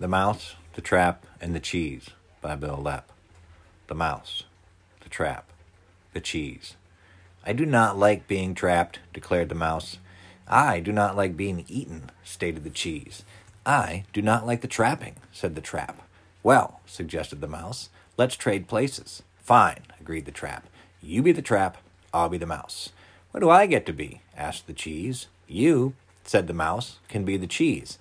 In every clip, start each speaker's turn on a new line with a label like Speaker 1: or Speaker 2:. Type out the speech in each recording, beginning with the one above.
Speaker 1: The Mouse, the Trap, and the Cheese by Bil Lepp. The Mouse, the Trap, the Cheese. I do not like being trapped, declared the mouse. I do not like being eaten, stated the cheese. I do not like the trapping, said the trap. Well, suggested the mouse, let's trade places. Fine, agreed the trap. You be the trap, I'll be the mouse. What do I get to be? asked the cheese. You, said the mouse, can be the cheese.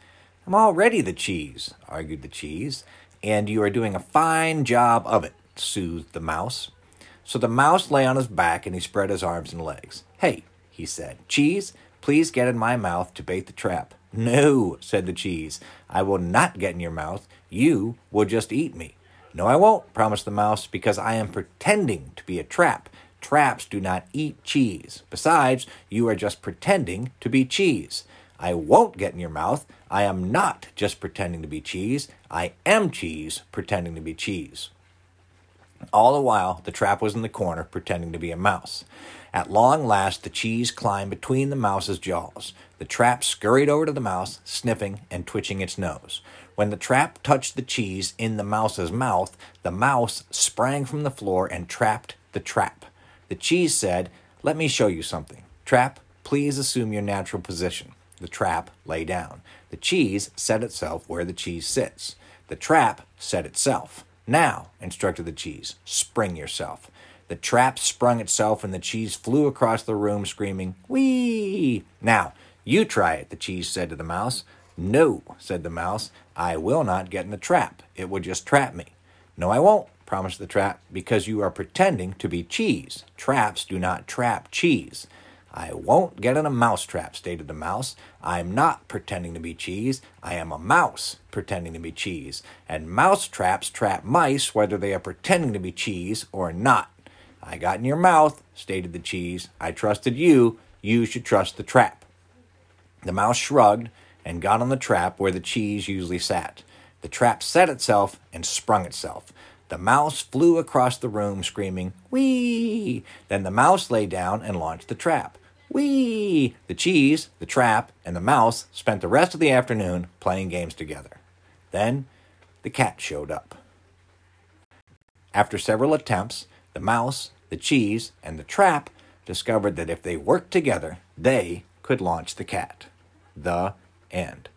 Speaker 1: I'm already the cheese, argued the cheese, and you are doing a fine job of it, soothed the mouse. So the mouse lay on his back and he spread his arms and legs. Hey, he said, Cheese, please get in my mouth to bait the trap. No, said the cheese, I will not get in your mouth. You will just eat me. No, I won't, promised the mouse, because I am pretending to be a trap. Traps do not eat cheese. Besides, you are just pretending to be cheese. I won't get in your mouth. I am not just pretending to be cheese. I am cheese pretending to be cheese. All the while, the trap was in the corner pretending to be a mouse. At long last, the cheese climbed between the mouse's jaws. The trap scurried over to the mouse, sniffing and twitching its nose. When the trap touched the cheese in the mouse's mouth, the mouse sprang from the floor and trapped the trap. The cheese said, Let me show you something. Trap, please assume your natural position. The trap lay down. The cheese set itself where the cheese sits. The trap set itself. Now, instructed the cheese, spring yourself. The trap sprung itself and the cheese flew across the room screaming, Whee! Now, you try it, the cheese said to the mouse. No, said the mouse, I will not get in the trap. It would just trap me. No, I won't, promised the trap, because you are pretending to be cheese. Traps do not trap cheese. I won't get in a mouse trap, stated the mouse. I am not pretending to be cheese. I am a mouse pretending to be cheese. And mouse traps trap mice whether they are pretending to be cheese or not. I got in your mouth, stated the cheese. I trusted you. You should trust the trap. The mouse shrugged and got on the trap where the cheese usually sat. The trap set itself and sprung itself. The mouse flew across the room screaming, Wee! Then the mouse lay down and launched the trap. Wee! The cheese, the trap, and the mouse spent the rest of the afternoon playing games together. Then the cat showed up. After several attempts, the mouse, the cheese, and the trap discovered that if they worked together, they could launch the cat. The end.